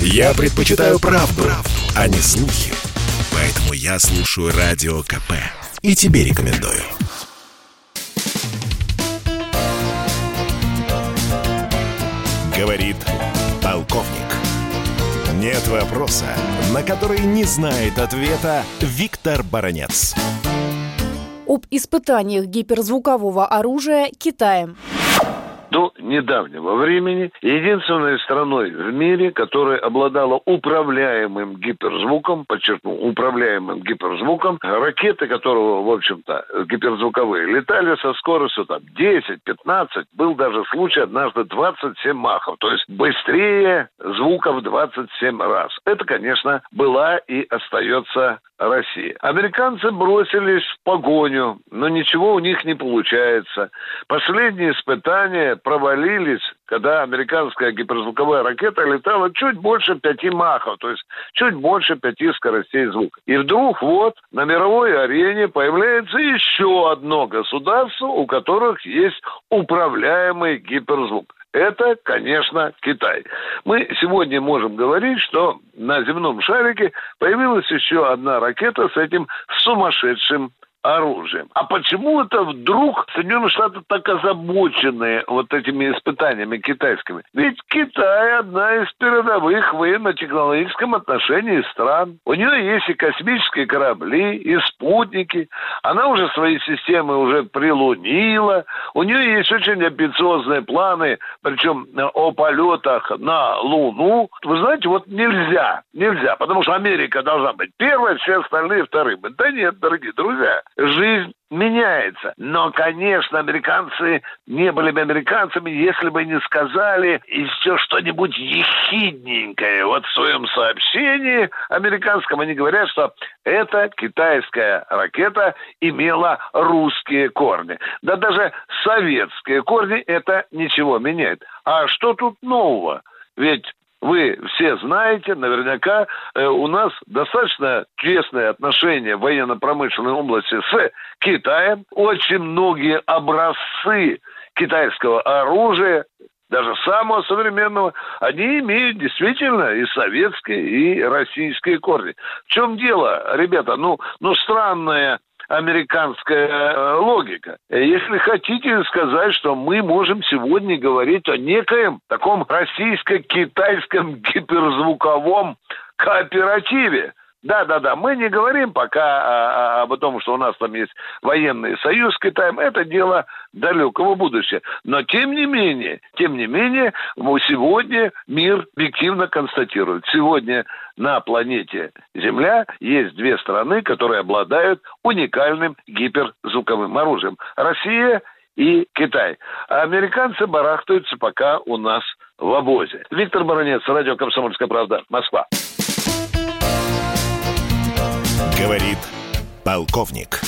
Я предпочитаю правду, правду, а не слухи. Поэтому я слушаю Радио КП. И тебе рекомендую. Говорит полковник. Нет вопроса, на который не знает ответа Виктор Баранец. Об испытаниях гиперзвукового оружия Китаем до недавнего времени единственной страной в мире, которая обладала управляемым гиперзвуком, подчеркну, управляемым гиперзвуком, ракеты которого, в общем-то, гиперзвуковые, летали со скоростью там 10-15, был даже случай однажды 27 махов, то есть быстрее звука в 27 раз. Это, конечно, была и остается России. Американцы бросились в погоню, но ничего у них не получается. Последние испытания провалились, когда американская гиперзвуковая ракета летала чуть больше пяти махов, то есть чуть больше пяти скоростей звука. И вдруг вот на мировой арене появляется еще одно государство, у которых есть управляемый гиперзвук это, конечно, Китай. Мы сегодня можем говорить, что на земном шарике появилась еще одна ракета с этим сумасшедшим оружием. А почему это вдруг Соединенные Штаты так озабочены вот этими испытаниями китайскими? Ведь Китай одна из передовых в военно-технологическом отношении стран. У нее есть и космические корабли, и спутники. Она уже свои системы уже прилунила. У нее есть очень амбициозные планы, причем о полетах на Луну. Вы знаете, вот нельзя, нельзя, потому что Америка должна быть первой, все остальные вторыми. Да нет, дорогие друзья, жизнь меняется. Но, конечно, американцы не были бы американцами, если бы не сказали еще что-нибудь ехидненькое. Вот в своем сообщении американском они говорят, что эта китайская ракета имела русские корни. Да даже советские корни это ничего меняет. А что тут нового? Ведь вы все знаете, наверняка э, у нас достаточно честные отношения в военно-промышленной области с Китаем. Очень многие образцы китайского оружия даже самого современного, они имеют действительно и советские, и российские корни. В чем дело, ребята? Ну, ну странная американская э, логика. Если хотите сказать, что мы можем сегодня говорить о некоем таком российско-китайском гиперзвуковом кооперативе, да, да, да. Мы не говорим пока а, а, об том, что у нас там есть военный союз с Китаем. Это дело далекого будущего. Но тем не менее, тем не менее, сегодня мир объективно констатирует. Сегодня на планете Земля есть две страны, которые обладают уникальным гиперзвуковым оружием. Россия и Китай. А американцы барахтаются пока у нас в обозе. Виктор Баранец, радио «Комсомольская правда», Москва. Говорит полковник.